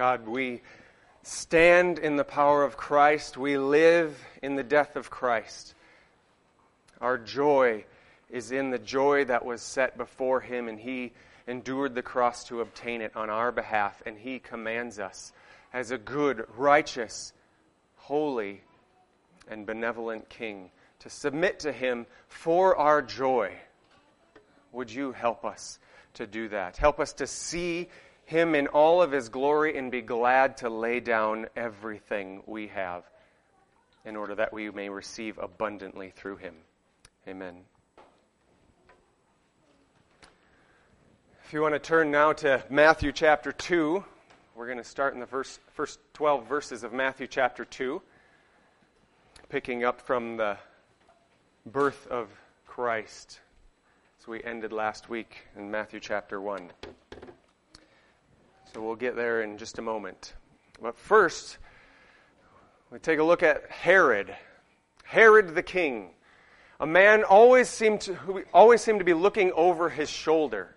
God, we stand in the power of Christ. We live in the death of Christ. Our joy is in the joy that was set before him, and he endured the cross to obtain it on our behalf, and he commands us as a good, righteous, holy, and benevolent king to submit to him for our joy. Would you help us to do that? Help us to see him in all of his glory and be glad to lay down everything we have in order that we may receive abundantly through him. Amen. If you want to turn now to Matthew chapter 2, we're going to start in the verse, first 12 verses of Matthew chapter 2, picking up from the birth of Christ. So we ended last week in Matthew chapter 1. So we'll get there in just a moment. But first, we take a look at Herod. Herod the king. A man always seemed to, who always seemed to be looking over his shoulder.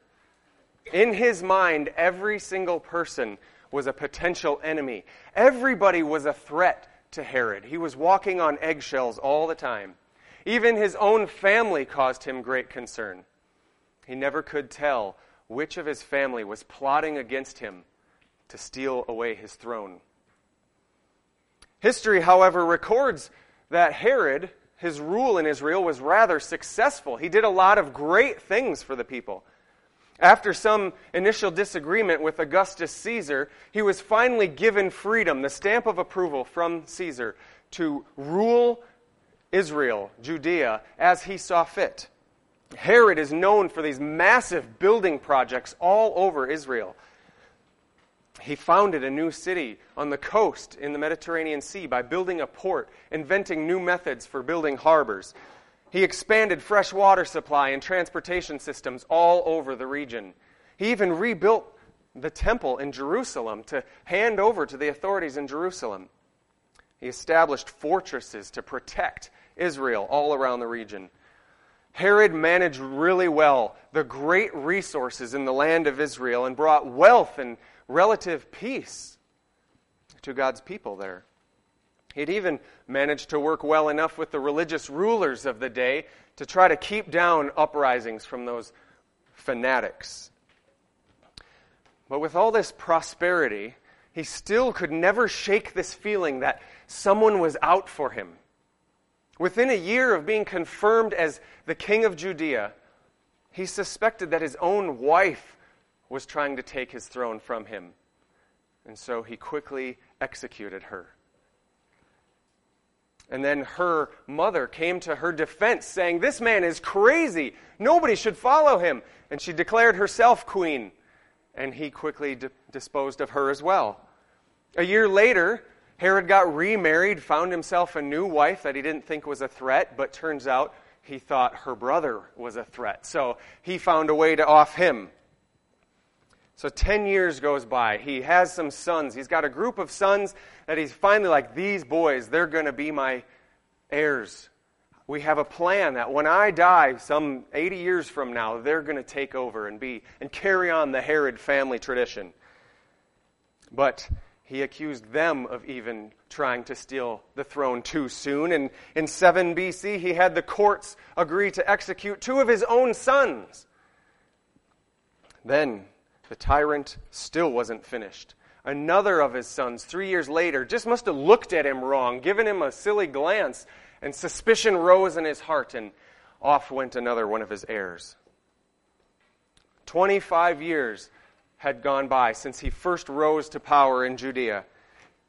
In his mind, every single person was a potential enemy. Everybody was a threat to Herod. He was walking on eggshells all the time. Even his own family caused him great concern. He never could tell which of his family was plotting against him to steal away his throne. History, however, records that Herod, his rule in Israel, was rather successful. He did a lot of great things for the people. After some initial disagreement with Augustus Caesar, he was finally given freedom, the stamp of approval from Caesar, to rule Israel, Judea, as he saw fit. Herod is known for these massive building projects all over Israel. He founded a new city on the coast in the Mediterranean Sea by building a port, inventing new methods for building harbors. He expanded fresh water supply and transportation systems all over the region. He even rebuilt the temple in Jerusalem to hand over to the authorities in Jerusalem. He established fortresses to protect Israel all around the region. Herod managed really well the great resources in the land of Israel and brought wealth and relative peace to God's people there. He'd even managed to work well enough with the religious rulers of the day to try to keep down uprisings from those fanatics. But with all this prosperity, he still could never shake this feeling that someone was out for him. Within a year of being confirmed as the king of Judea, he suspected that his own wife was trying to take his throne from him. And so he quickly executed her. And then her mother came to her defense, saying, This man is crazy. Nobody should follow him. And she declared herself queen. And he quickly di- disposed of her as well. A year later, Herod got remarried, found himself a new wife that he didn't think was a threat, but turns out he thought her brother was a threat. So he found a way to off him. So 10 years goes by. He has some sons. He's got a group of sons that he's finally like, these boys, they're going to be my heirs. We have a plan that when I die, some 80 years from now, they're going to take over and be and carry on the Herod family tradition. But he accused them of even trying to steal the throne too soon. And in 7 BC, he had the courts agree to execute two of his own sons. Then the tyrant still wasn't finished. Another of his sons, three years later, just must have looked at him wrong, given him a silly glance, and suspicion rose in his heart, and off went another one of his heirs. 25 years had gone by since he first rose to power in Judea.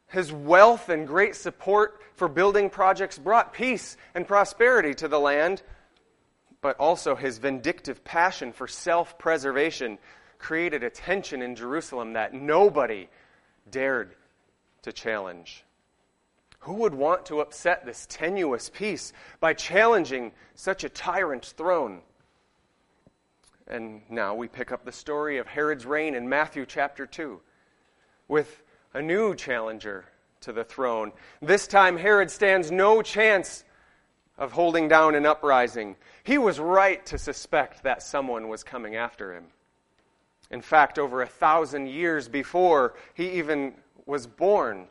His wealth and great support for building projects brought peace and prosperity to the land, but also his vindictive passion for self preservation created a tension in Jerusalem that nobody dared to challenge. Who would want to upset this tenuous peace by challenging such a tyrant's throne? And now we pick up the story of Herod's reign in Matthew chapter 2 with a new challenger to the throne. This time, Herod stands no chance of holding down an uprising. He was right to suspect that someone was coming after him. In fact, over a thousand years before he even was born,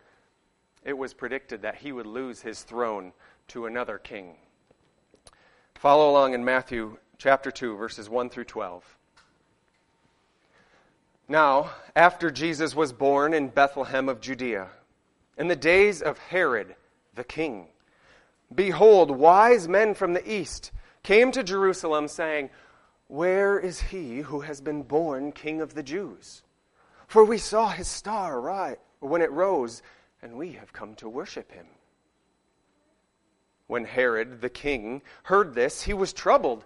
it was predicted that he would lose his throne to another king. Follow along in Matthew chapter 2, verses 1 through 12. Now, after Jesus was born in Bethlehem of Judea, in the days of Herod the king, behold, wise men from the east came to Jerusalem, saying, Where is he who has been born king of the Jews? For we saw his star rise when it rose, and we have come to worship him. When Herod the king heard this, he was troubled,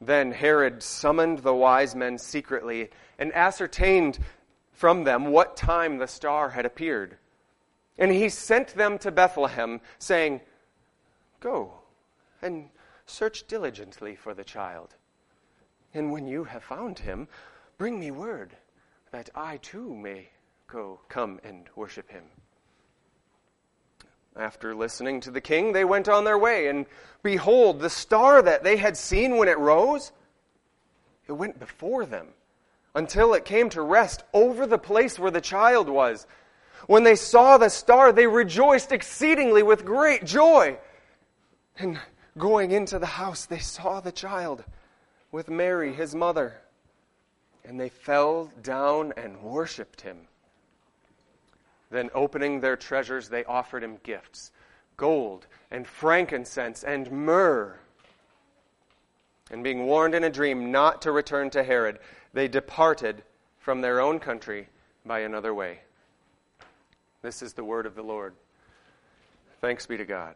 Then Herod summoned the wise men secretly and ascertained from them what time the star had appeared. And he sent them to Bethlehem, saying, Go and search diligently for the child. And when you have found him, bring me word, that I too may go, come and worship him. After listening to the king, they went on their way, and behold, the star that they had seen when it rose, it went before them until it came to rest over the place where the child was. When they saw the star, they rejoiced exceedingly with great joy. And going into the house, they saw the child with Mary, his mother. And they fell down and worshiped him. Then, opening their treasures, they offered him gifts gold and frankincense and myrrh. And being warned in a dream not to return to Herod, they departed from their own country by another way. This is the word of the Lord. Thanks be to God.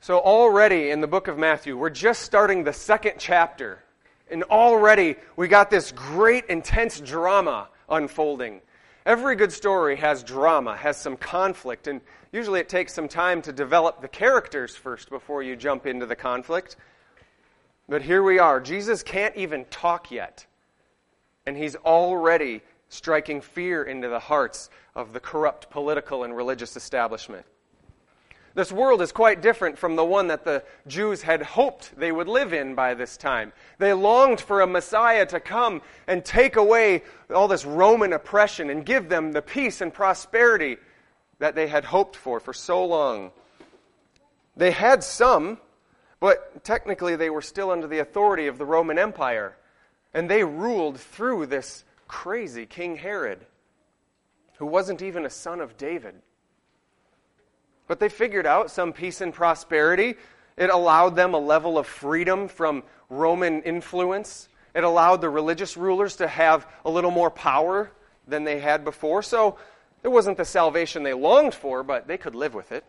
So, already in the book of Matthew, we're just starting the second chapter. And already we got this great, intense drama unfolding. Every good story has drama, has some conflict, and usually it takes some time to develop the characters first before you jump into the conflict. But here we are. Jesus can't even talk yet. And he's already striking fear into the hearts of the corrupt political and religious establishment. This world is quite different from the one that the Jews had hoped they would live in by this time. They longed for a Messiah to come and take away all this Roman oppression and give them the peace and prosperity that they had hoped for for so long. They had some, but technically, they were still under the authority of the Roman Empire. And they ruled through this crazy King Herod, who wasn't even a son of David. But they figured out some peace and prosperity. It allowed them a level of freedom from Roman influence. It allowed the religious rulers to have a little more power than they had before. So it wasn't the salvation they longed for, but they could live with it.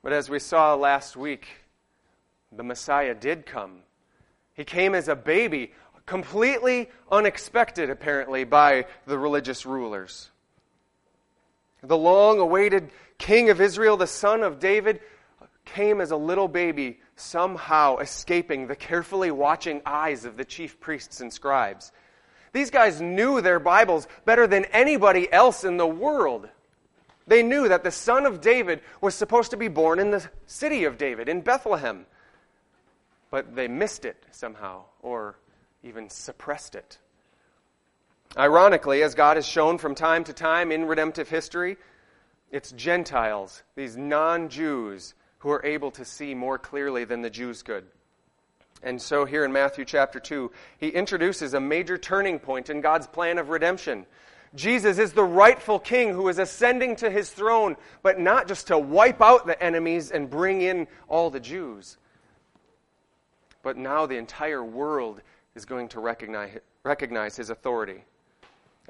But as we saw last week, the Messiah did come. He came as a baby, completely unexpected, apparently, by the religious rulers. The long awaited King of Israel, the son of David, came as a little baby, somehow escaping the carefully watching eyes of the chief priests and scribes. These guys knew their Bibles better than anybody else in the world. They knew that the son of David was supposed to be born in the city of David, in Bethlehem but they missed it somehow or even suppressed it. Ironically, as God has shown from time to time in redemptive history, it's Gentiles, these non Jews, who are able to see more clearly than the Jews could. And so, here in Matthew chapter 2, he introduces a major turning point in God's plan of redemption. Jesus is the rightful king who is ascending to his throne, but not just to wipe out the enemies and bring in all the Jews, but now the entire world is going to recognize, recognize his authority.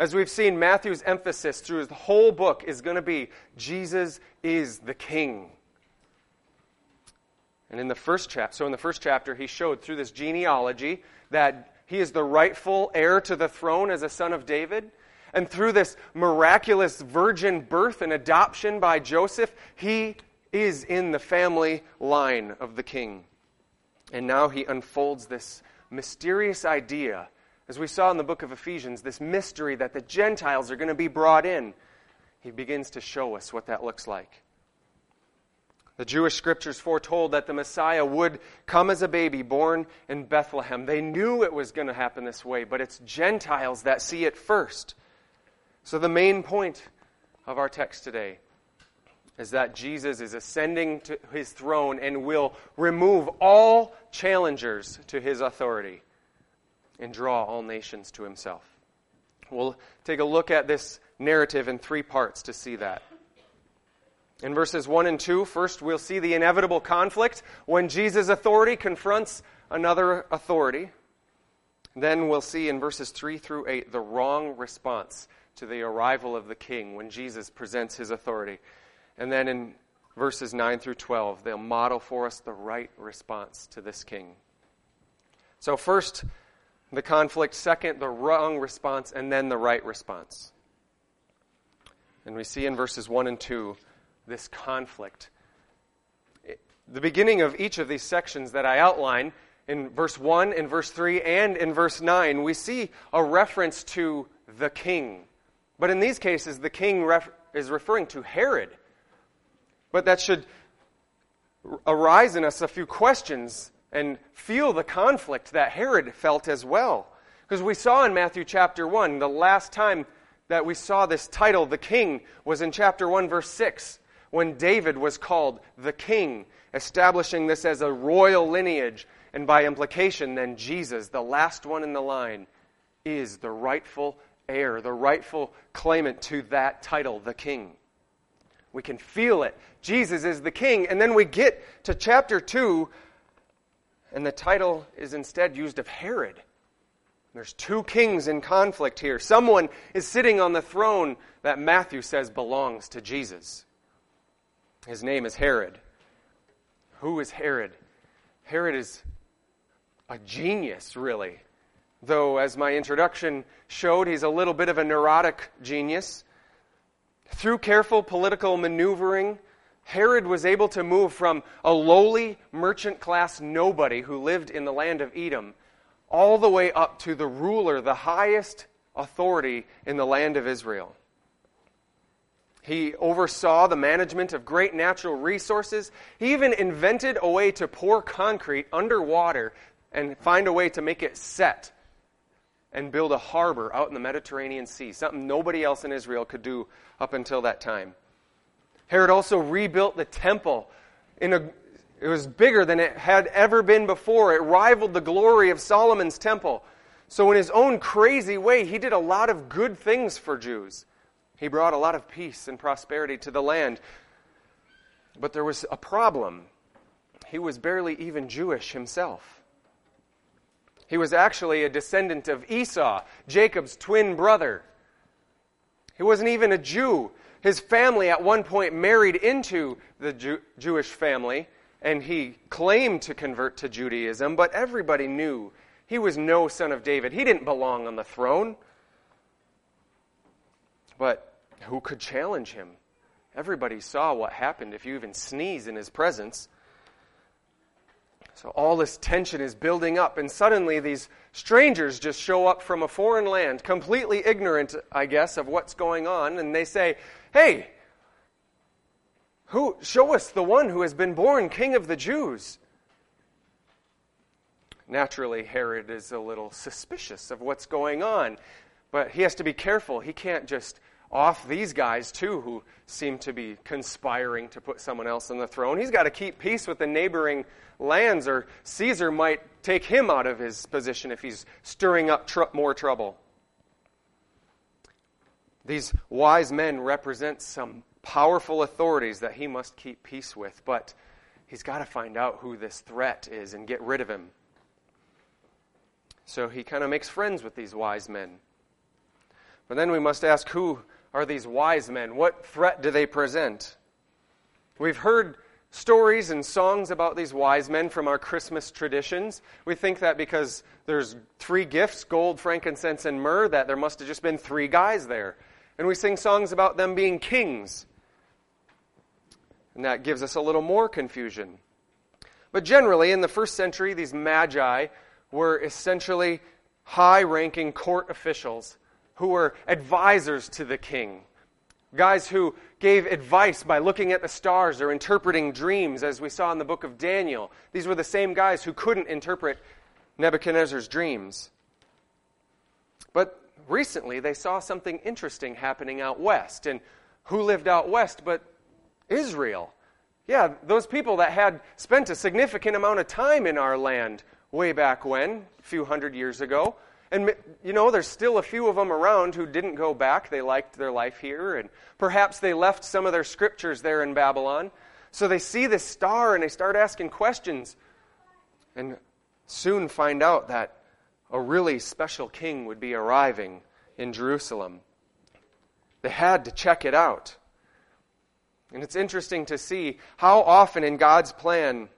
As we've seen, Matthew's emphasis through his whole book is going to be Jesus is the king. And in the first chapter, so in the first chapter, he showed through this genealogy that he is the rightful heir to the throne as a son of David. And through this miraculous virgin birth and adoption by Joseph, he is in the family line of the king. And now he unfolds this mysterious idea, as we saw in the book of Ephesians, this mystery that the Gentiles are going to be brought in. He begins to show us what that looks like. The Jewish scriptures foretold that the Messiah would come as a baby born in Bethlehem. They knew it was going to happen this way, but it's Gentiles that see it first. So, the main point of our text today is that Jesus is ascending to his throne and will remove all challengers to his authority and draw all nations to himself. We'll take a look at this narrative in three parts to see that. In verses 1 and 2, first we'll see the inevitable conflict when Jesus' authority confronts another authority. Then we'll see in verses 3 through 8 the wrong response to the arrival of the king when Jesus presents his authority. And then in verses 9 through 12, they'll model for us the right response to this king. So, first, the conflict. Second, the wrong response. And then the right response. And we see in verses 1 and 2 this conflict. The beginning of each of these sections that I outline, in verse 1, in verse 3, and in verse 9, we see a reference to the king. But in these cases, the king ref- is referring to Herod. But that should arise in us a few questions and feel the conflict that Herod felt as well. Because we saw in Matthew chapter 1, the last time that we saw this title, the king, was in chapter 1, verse 6 when David was called the king, establishing this as a royal lineage, and by implication, then Jesus, the last one in the line, is the rightful heir, the rightful claimant to that title, the king. We can feel it. Jesus is the king. And then we get to chapter 2, and the title is instead used of Herod. There's two kings in conflict here. Someone is sitting on the throne that Matthew says belongs to Jesus. His name is Herod. Who is Herod? Herod is a genius, really. Though, as my introduction showed, he's a little bit of a neurotic genius. Through careful political maneuvering, Herod was able to move from a lowly merchant class nobody who lived in the land of Edom all the way up to the ruler, the highest authority in the land of Israel. He oversaw the management of great natural resources. He even invented a way to pour concrete underwater and find a way to make it set and build a harbor out in the Mediterranean Sea, something nobody else in Israel could do up until that time. Herod also rebuilt the temple in a it was bigger than it had ever been before. It rivaled the glory of Solomon's temple. So in his own crazy way, he did a lot of good things for Jews. He brought a lot of peace and prosperity to the land. But there was a problem. He was barely even Jewish himself. He was actually a descendant of Esau, Jacob's twin brother. He wasn't even a Jew. His family at one point married into the Jew- Jewish family, and he claimed to convert to Judaism, but everybody knew he was no son of David. He didn't belong on the throne. But who could challenge him? Everybody saw what happened if you even sneeze in his presence. So all this tension is building up, and suddenly these strangers just show up from a foreign land, completely ignorant, I guess, of what's going on, and they say, Hey, who show us the one who has been born king of the Jews? Naturally, Herod is a little suspicious of what's going on, but he has to be careful. He can't just off these guys, too, who seem to be conspiring to put someone else on the throne. He's got to keep peace with the neighboring lands, or Caesar might take him out of his position if he's stirring up tr- more trouble. These wise men represent some powerful authorities that he must keep peace with, but he's got to find out who this threat is and get rid of him. So he kind of makes friends with these wise men. But then we must ask who are these wise men? What threat do they present? We've heard stories and songs about these wise men from our Christmas traditions. We think that because there's three gifts gold, frankincense, and myrrh that there must have just been three guys there. And we sing songs about them being kings. And that gives us a little more confusion. But generally, in the first century, these magi were essentially high ranking court officials who were advisors to the king. Guys who gave advice by looking at the stars or interpreting dreams, as we saw in the book of Daniel. These were the same guys who couldn't interpret Nebuchadnezzar's dreams. But recently, they saw something interesting happening out west. And who lived out west but Israel? Yeah, those people that had spent a significant amount of time in our land way back when, a few hundred years ago. And, you know, there's still a few of them around who didn't go back. They liked their life here, and perhaps they left some of their scriptures there in Babylon. So they see this star and they start asking questions, and soon find out that a really special king would be arriving in Jerusalem. They had to check it out. And it's interesting to see how often in God's plan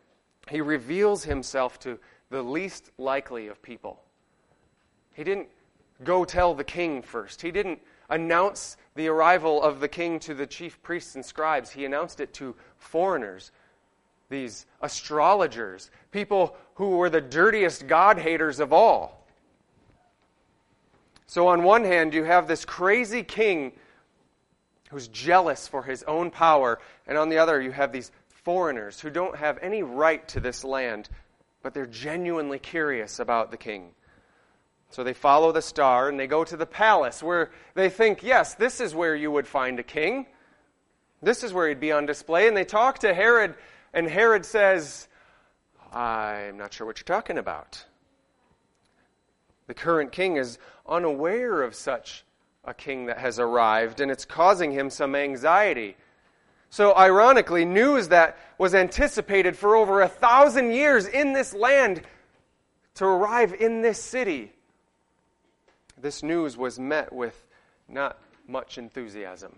he reveals himself to the least likely of people. He didn't go tell the king first. He didn't announce the arrival of the king to the chief priests and scribes. He announced it to foreigners, these astrologers, people who were the dirtiest God haters of all. So, on one hand, you have this crazy king who's jealous for his own power, and on the other, you have these foreigners who don't have any right to this land, but they're genuinely curious about the king. So they follow the star and they go to the palace where they think, yes, this is where you would find a king. This is where he'd be on display. And they talk to Herod, and Herod says, I'm not sure what you're talking about. The current king is unaware of such a king that has arrived, and it's causing him some anxiety. So, ironically, news that was anticipated for over a thousand years in this land to arrive in this city this news was met with not much enthusiasm.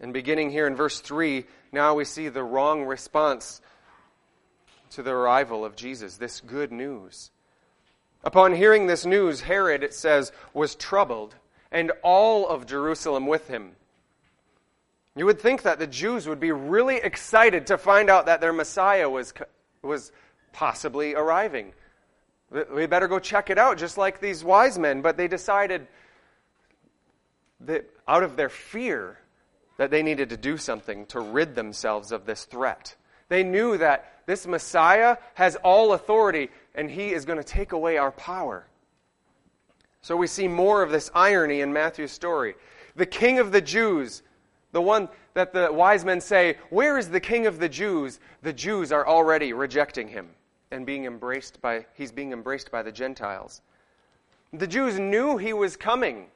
And beginning here in verse 3, now we see the wrong response to the arrival of Jesus, this good news. Upon hearing this news, Herod, it says, was troubled, and all of Jerusalem with him. You would think that the Jews would be really excited to find out that their Messiah was, was possibly arriving. We better go check it out, just like these wise men. But they decided that out of their fear that they needed to do something to rid themselves of this threat. They knew that this Messiah has all authority and he is going to take away our power. So we see more of this irony in Matthew's story. The king of the Jews, the one that the wise men say, Where is the king of the Jews? The Jews are already rejecting him and being embraced by he's being embraced by the Gentiles. The Jews knew he was coming.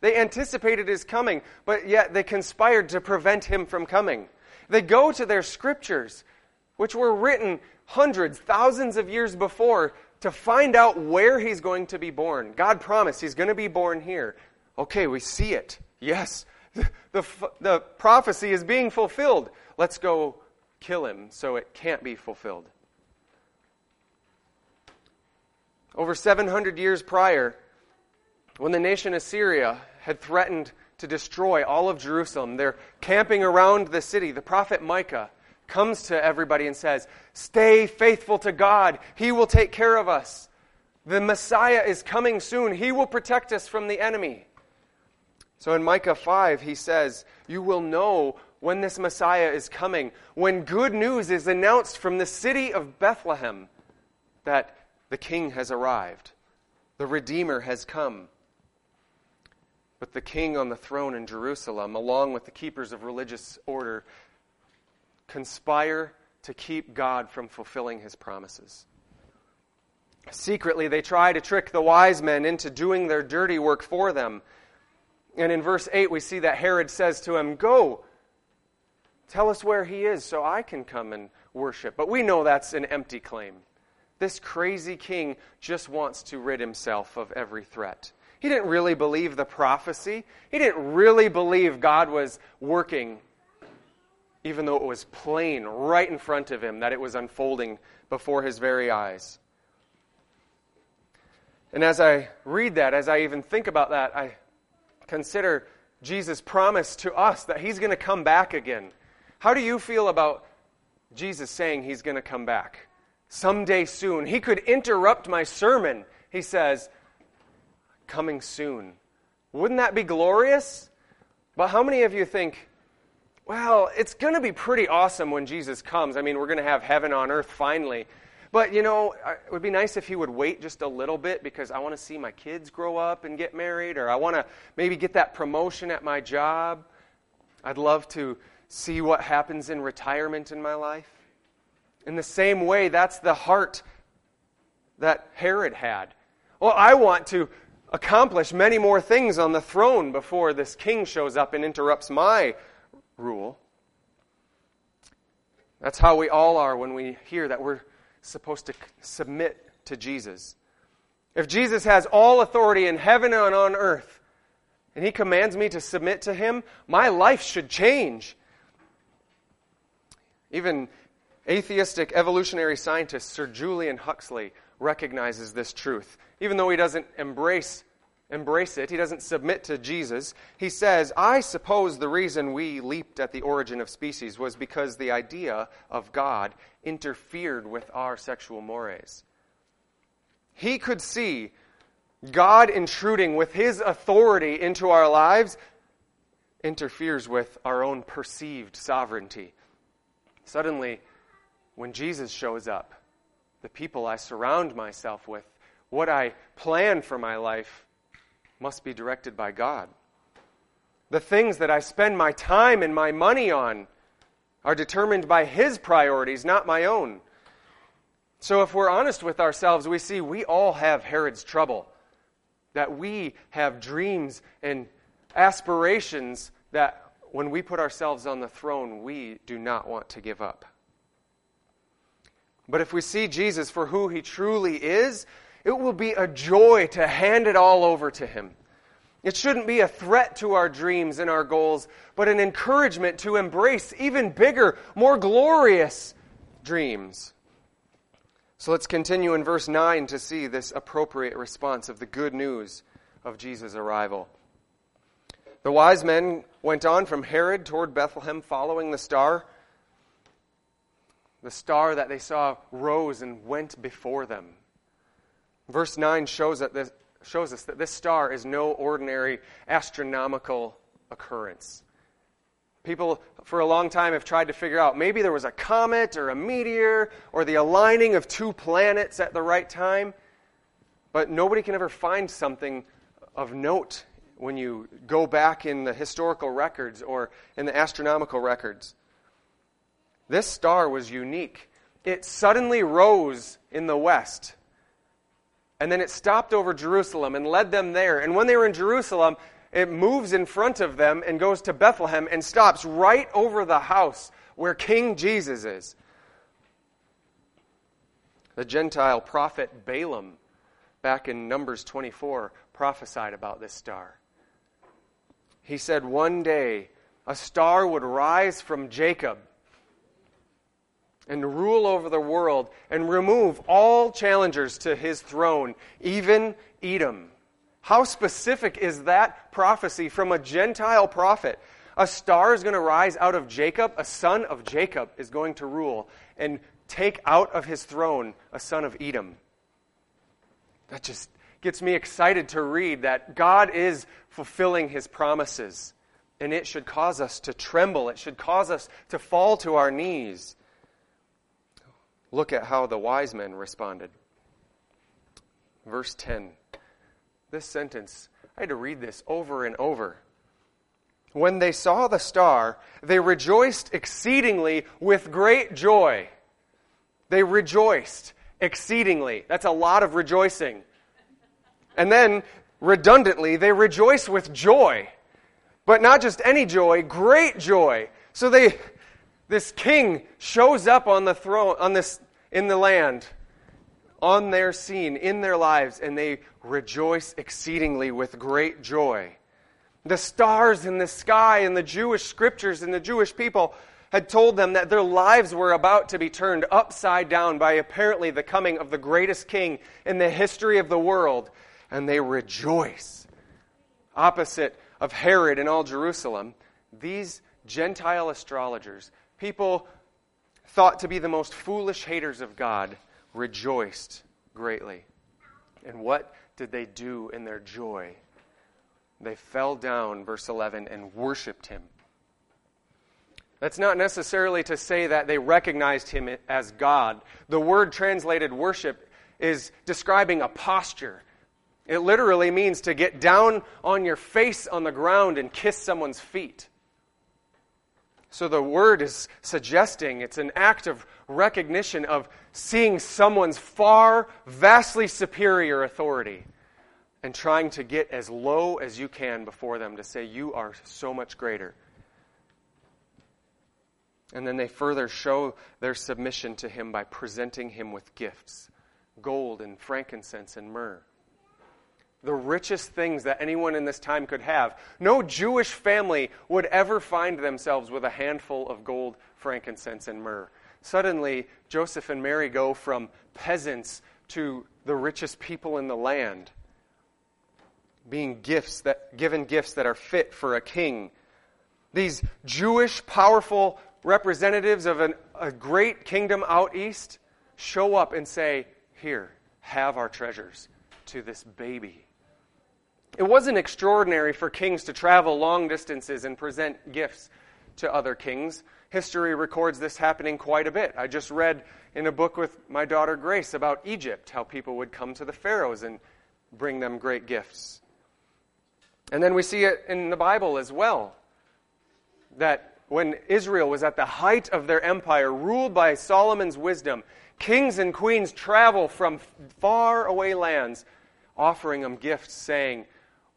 They anticipated his coming, but yet they conspired to prevent him from coming. They go to their scriptures, which were written hundreds, thousands of years before, to find out where he's going to be born. God promised he's going to be born here. Okay, we see it. Yes, the, the, the prophecy is being fulfilled. Let's go kill him so it can't be fulfilled. Over 700 years prior, when the nation Assyria had threatened to destroy all of Jerusalem, they're camping around the city. The prophet Micah comes to everybody and says, Stay faithful to God. He will take care of us. The Messiah is coming soon. He will protect us from the enemy. So in Micah 5, he says, You will know when this Messiah is coming, when good news is announced from the city of Bethlehem that the king has arrived, the Redeemer has come. But the king on the throne in Jerusalem, along with the keepers of religious order, conspire to keep God from fulfilling his promises. Secretly, they try to trick the wise men into doing their dirty work for them. And in verse 8, we see that Herod says to him, Go, tell us where he is so I can come and worship. But we know that's an empty claim. This crazy king just wants to rid himself of every threat. He didn't really believe the prophecy. He didn't really believe God was working even though it was plain right in front of him that it was unfolding before his very eyes. And as I read that, as I even think about that, I consider Jesus' promise to us that he's going to come back again. How do you feel about Jesus saying he's going to come back someday soon? He could interrupt my sermon. He says, coming soon. Wouldn't that be glorious? But how many of you think, well, it's going to be pretty awesome when Jesus comes? I mean, we're going to have heaven on earth finally. But, you know, it would be nice if he would wait just a little bit because I want to see my kids grow up and get married, or I want to maybe get that promotion at my job. I'd love to see what happens in retirement in my life. In the same way, that's the heart that Herod had. Well, I want to accomplish many more things on the throne before this king shows up and interrupts my rule. That's how we all are when we hear that we're supposed to submit to Jesus. If Jesus has all authority in heaven and on earth, and he commands me to submit to him, my life should change. Even atheistic evolutionary scientist Sir Julian Huxley recognizes this truth. Even though he doesn't embrace embrace it, he doesn't submit to Jesus. He says, I suppose the reason we leaped at the origin of species was because the idea of God interfered with our sexual mores. He could see God intruding with his authority into our lives interferes with our own perceived sovereignty. Suddenly, when Jesus shows up, the people I surround myself with, what I plan for my life, must be directed by God. The things that I spend my time and my money on are determined by His priorities, not my own. So if we're honest with ourselves, we see we all have Herod's trouble. That we have dreams and aspirations that when we put ourselves on the throne, we do not want to give up. But if we see Jesus for who he truly is, it will be a joy to hand it all over to him. It shouldn't be a threat to our dreams and our goals, but an encouragement to embrace even bigger, more glorious dreams. So let's continue in verse 9 to see this appropriate response of the good news of Jesus' arrival. The wise men went on from Herod toward Bethlehem following the star. The star that they saw rose and went before them. Verse 9 shows, that this, shows us that this star is no ordinary astronomical occurrence. People for a long time have tried to figure out maybe there was a comet or a meteor or the aligning of two planets at the right time, but nobody can ever find something of note when you go back in the historical records or in the astronomical records. This star was unique. It suddenly rose in the west and then it stopped over Jerusalem and led them there. And when they were in Jerusalem, it moves in front of them and goes to Bethlehem and stops right over the house where King Jesus is. The Gentile prophet Balaam, back in Numbers 24, prophesied about this star. He said, One day a star would rise from Jacob and rule over the world and remove all challengers to his throne, even Edom. How specific is that prophecy from a Gentile prophet? A star is going to rise out of Jacob, a son of Jacob is going to rule and take out of his throne a son of Edom. That just gets me excited to read that God is fulfilling his promises. And it should cause us to tremble. It should cause us to fall to our knees. Look at how the wise men responded. Verse 10. This sentence, I had to read this over and over. When they saw the star, they rejoiced exceedingly with great joy. They rejoiced exceedingly. That's a lot of rejoicing. And then, redundantly, they rejoice with joy. But not just any joy, great joy. So they this king shows up on the throne, on this, in the land, on their scene, in their lives, and they rejoice exceedingly with great joy. The stars in the sky and the Jewish scriptures and the Jewish people had told them that their lives were about to be turned upside down by apparently the coming of the greatest king in the history of the world, and they rejoice. Opposite of Herod and all Jerusalem, these Gentile astrologers, people thought to be the most foolish haters of God, rejoiced greatly. And what did they do in their joy? They fell down, verse 11, and worshiped him. That's not necessarily to say that they recognized him as God. The word translated worship is describing a posture. It literally means to get down on your face on the ground and kiss someone's feet. So the word is suggesting it's an act of recognition of seeing someone's far, vastly superior authority and trying to get as low as you can before them to say, You are so much greater. And then they further show their submission to him by presenting him with gifts gold and frankincense and myrrh. The richest things that anyone in this time could have. No Jewish family would ever find themselves with a handful of gold, frankincense, and myrrh. Suddenly, Joseph and Mary go from peasants to the richest people in the land, being gifts that, given gifts that are fit for a king. These Jewish, powerful representatives of an, a great kingdom out east show up and say, Here, have our treasures to this baby. It wasn't extraordinary for kings to travel long distances and present gifts to other kings. History records this happening quite a bit. I just read in a book with my daughter Grace about Egypt, how people would come to the pharaohs and bring them great gifts. And then we see it in the Bible as well that when Israel was at the height of their empire, ruled by Solomon's wisdom, kings and queens travel from far away lands, offering them gifts, saying,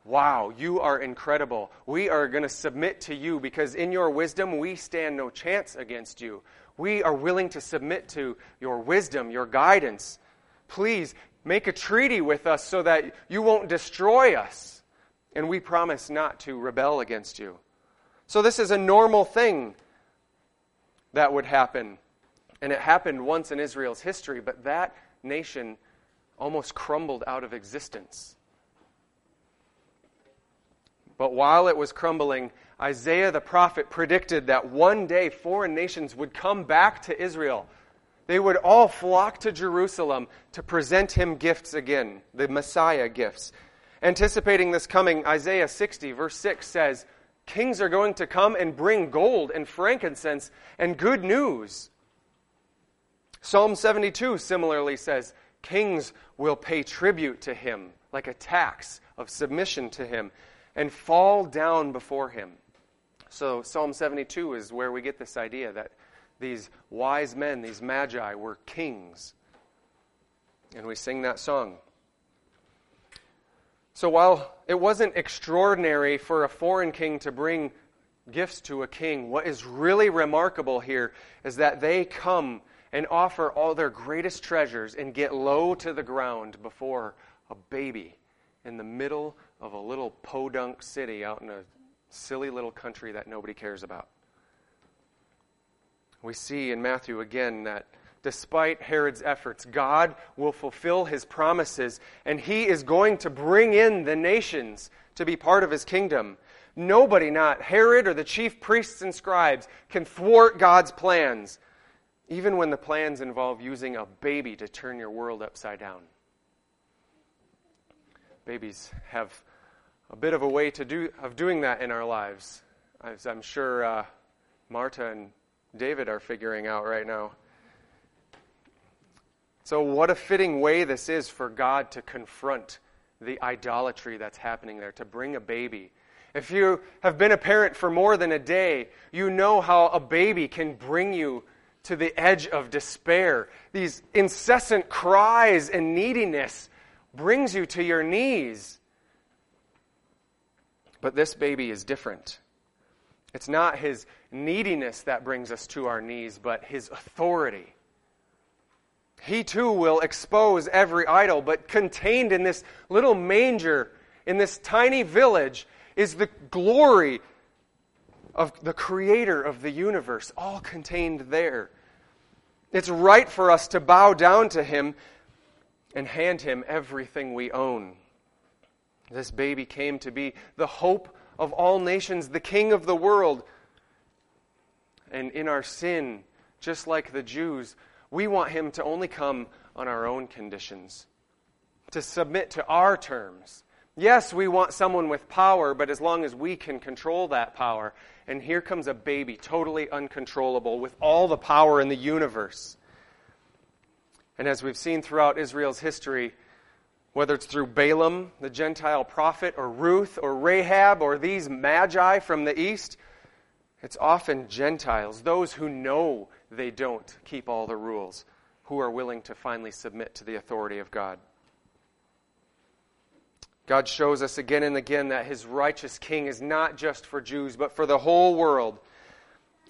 Wow, you are incredible. We are going to submit to you because in your wisdom we stand no chance against you. We are willing to submit to your wisdom, your guidance. Please make a treaty with us so that you won't destroy us. And we promise not to rebel against you. So, this is a normal thing that would happen. And it happened once in Israel's history, but that nation almost crumbled out of existence. But while it was crumbling, Isaiah the prophet predicted that one day foreign nations would come back to Israel. They would all flock to Jerusalem to present him gifts again, the Messiah gifts. Anticipating this coming, Isaiah 60, verse 6 says, Kings are going to come and bring gold and frankincense and good news. Psalm 72 similarly says, Kings will pay tribute to him, like a tax of submission to him, and fall down before him. So, Psalm 72 is where we get this idea that these wise men, these magi, were kings. And we sing that song. So while it wasn't extraordinary for a foreign king to bring gifts to a king, what is really remarkable here is that they come and offer all their greatest treasures and get low to the ground before a baby in the middle of a little podunk city out in a silly little country that nobody cares about. We see in Matthew again that despite Herod's efforts. God will fulfill his promises, and he is going to bring in the nations to be part of his kingdom. Nobody, not Herod or the chief priests and scribes, can thwart God's plans, even when the plans involve using a baby to turn your world upside down. Babies have a bit of a way to do, of doing that in our lives, as I'm sure uh, Marta and David are figuring out right now. So, what a fitting way this is for God to confront the idolatry that's happening there, to bring a baby. If you have been a parent for more than a day, you know how a baby can bring you to the edge of despair. These incessant cries and neediness brings you to your knees. But this baby is different. It's not his neediness that brings us to our knees, but his authority. He too will expose every idol, but contained in this little manger, in this tiny village, is the glory of the creator of the universe, all contained there. It's right for us to bow down to him and hand him everything we own. This baby came to be the hope of all nations, the king of the world. And in our sin, just like the Jews, we want him to only come on our own conditions, to submit to our terms. Yes, we want someone with power, but as long as we can control that power. And here comes a baby, totally uncontrollable, with all the power in the universe. And as we've seen throughout Israel's history, whether it's through Balaam, the Gentile prophet, or Ruth, or Rahab, or these magi from the east, it's often Gentiles, those who know they don't keep all the rules, who are willing to finally submit to the authority of God. God shows us again and again that his righteous king is not just for Jews, but for the whole world.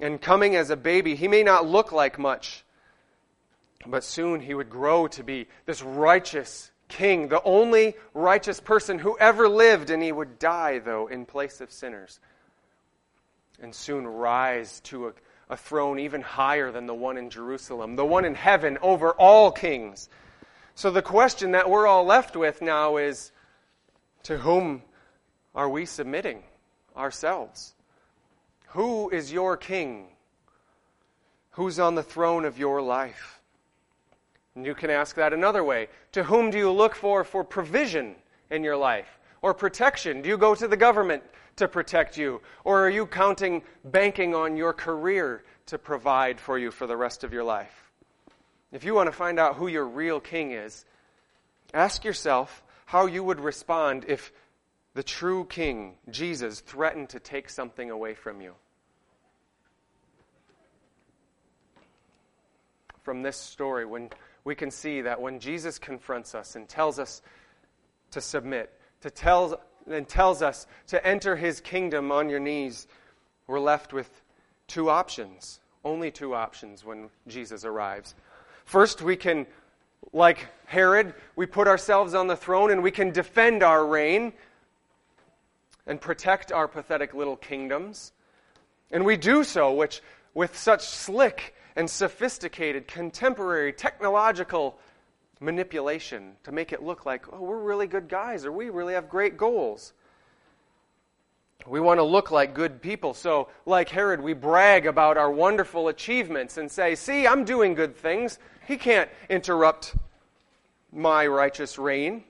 And coming as a baby, he may not look like much, but soon he would grow to be this righteous king, the only righteous person who ever lived, and he would die, though, in place of sinners. And soon rise to a, a throne even higher than the one in Jerusalem, the one in heaven over all kings. So the question that we're all left with now is to whom are we submitting ourselves? Who is your king? Who's on the throne of your life? And you can ask that another way. To whom do you look for for provision in your life or protection? Do you go to the government to protect you? Or are you counting, banking on your career to provide for you for the rest of your life? If you want to find out who your real king is, ask yourself how you would respond if the true king, Jesus, threatened to take something away from you. From this story, when we can see that when Jesus confronts us and tells us to submit, to tell, and tells us to enter his kingdom on your knees, we're left with two options. Only two options when Jesus arrives. First, we can like Herod, we put ourselves on the throne and we can defend our reign and protect our pathetic little kingdoms. And we do so which, with such slick and sophisticated contemporary technological manipulation to make it look like, oh, we're really good guys or we really have great goals. We want to look like good people. So, like Herod, we brag about our wonderful achievements and say, see, I'm doing good things. He can't interrupt my righteous reign.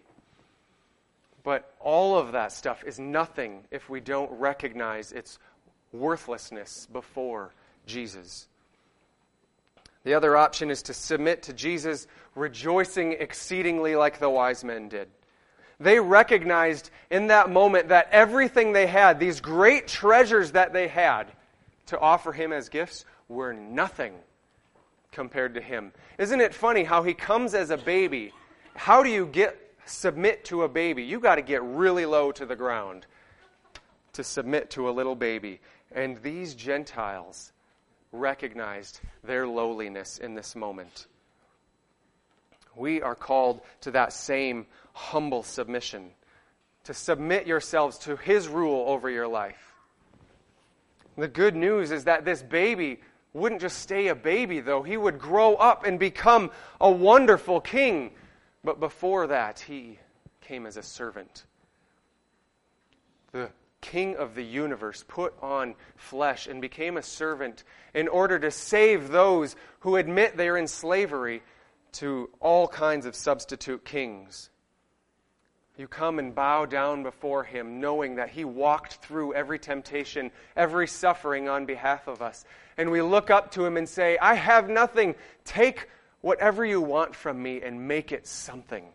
But all of that stuff is nothing if we don't recognize its worthlessness before Jesus. The other option is to submit to Jesus, rejoicing exceedingly like the wise men did. They recognized in that moment that everything they had, these great treasures that they had to offer him as gifts, were nothing compared to him. Isn't it funny how he comes as a baby? How do you get submit to a baby? You got to get really low to the ground to submit to a little baby. And these Gentiles recognized their lowliness in this moment. We are called to that same humble submission, to submit yourselves to His rule over your life. The good news is that this baby wouldn't just stay a baby, though. He would grow up and become a wonderful king. But before that, he came as a servant. The king of the universe put on flesh and became a servant in order to save those who admit they're in slavery to all kinds of substitute kings. You come and bow down before him, knowing that he walked through every temptation, every suffering on behalf of us. And we look up to him and say, I have nothing. Take whatever you want from me and make it something.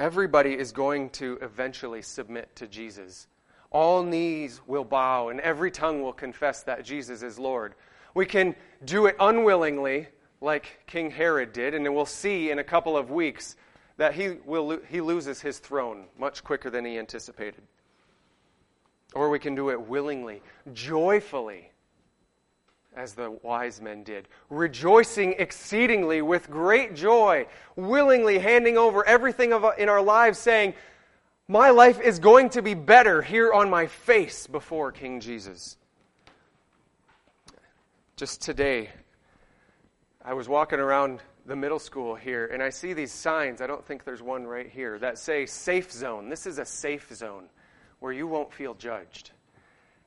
Everybody is going to eventually submit to Jesus. All knees will bow and every tongue will confess that Jesus is Lord. We can do it unwillingly, like King Herod did, and we'll see in a couple of weeks that he, will, he loses his throne much quicker than he anticipated. Or we can do it willingly, joyfully, as the wise men did, rejoicing exceedingly with great joy, willingly handing over everything in our lives, saying, My life is going to be better here on my face before King Jesus. Just today, I was walking around the middle school here and I see these signs. I don't think there's one right here that say safe zone. This is a safe zone where you won't feel judged.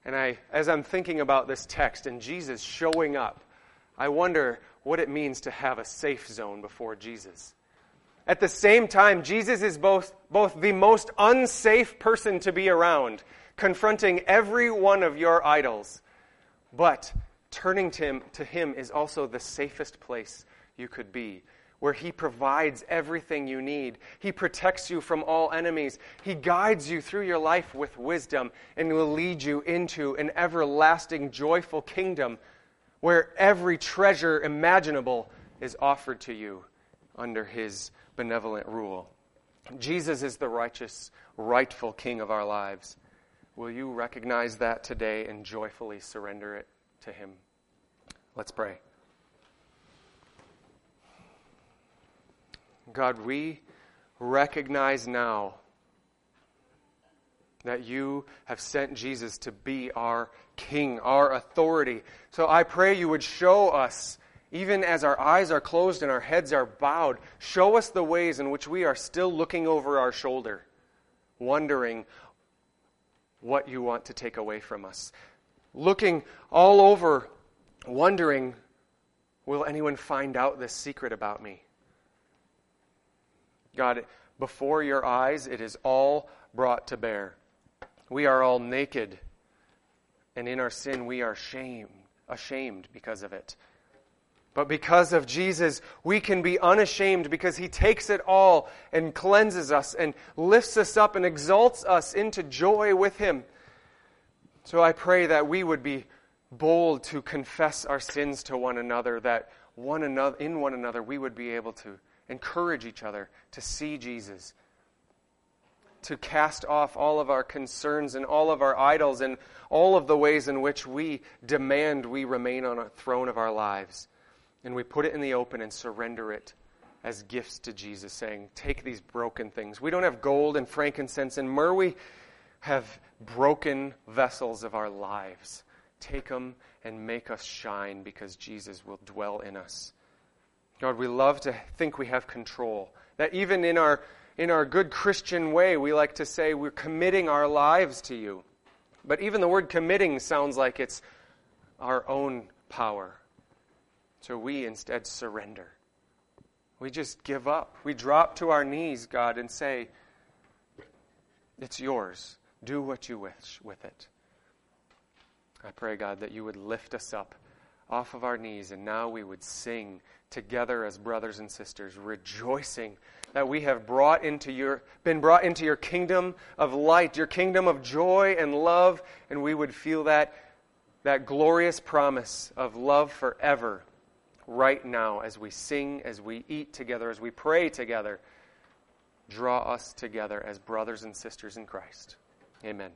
And I, as I'm thinking about this text and Jesus showing up, I wonder what it means to have a safe zone before Jesus. At the same time, Jesus is both, both the most unsafe person to be around, confronting every one of your idols. But turning to him, to him is also the safest place you could be, where He provides everything you need. He protects you from all enemies. He guides you through your life with wisdom and will lead you into an everlasting, joyful kingdom where every treasure imaginable is offered to you under His benevolent rule. Jesus is the righteous, rightful King of our lives. Will you recognize that today and joyfully surrender it to Him? Let's pray. God, we recognize now that you have sent Jesus to be our King, our authority. So I pray you would show us, even as our eyes are closed and our heads are bowed, show us the ways in which we are still looking over our shoulder, wondering what you want to take away from us. Looking all over, wondering, will anyone find out this secret about me? God, before your eyes, it is all brought to bear. We are all naked, and in our sin, we are shamed, ashamed because of it. But because of Jesus, we can be unashamed because he takes it all and cleanses us and lifts us up and exalts us into joy with him. So I pray that we would be bold to confess our sins to one another, that one another, in one another we would be able to encourage each other to see Jesus, to cast off all of our concerns and all of our idols and all of the ways in which we demand we remain on a throne of our lives. And we put it in the open and surrender it as gifts to Jesus, saying, Take these broken things. We don't have gold and frankincense and myrrh. We have broken vessels of our lives. Take them and make us shine because Jesus will dwell in us. God, we love to think we have control. That even in our, in our good Christian way, we like to say we're committing our lives to you. But even the word committing sounds like it's our own power. So we instead surrender. We just give up. We drop to our knees, God, and say, It's yours. Do what you wish with it. I pray, God, that you would lift us up off of our knees and now we would sing together as brothers and sisters, rejoicing that we have brought into your, been brought into your kingdom of light, your kingdom of joy and love, and we would feel that, that glorious promise of love forever right now as we sing, as we eat together, as we pray together. Draw us together as brothers and sisters in Christ. Amen.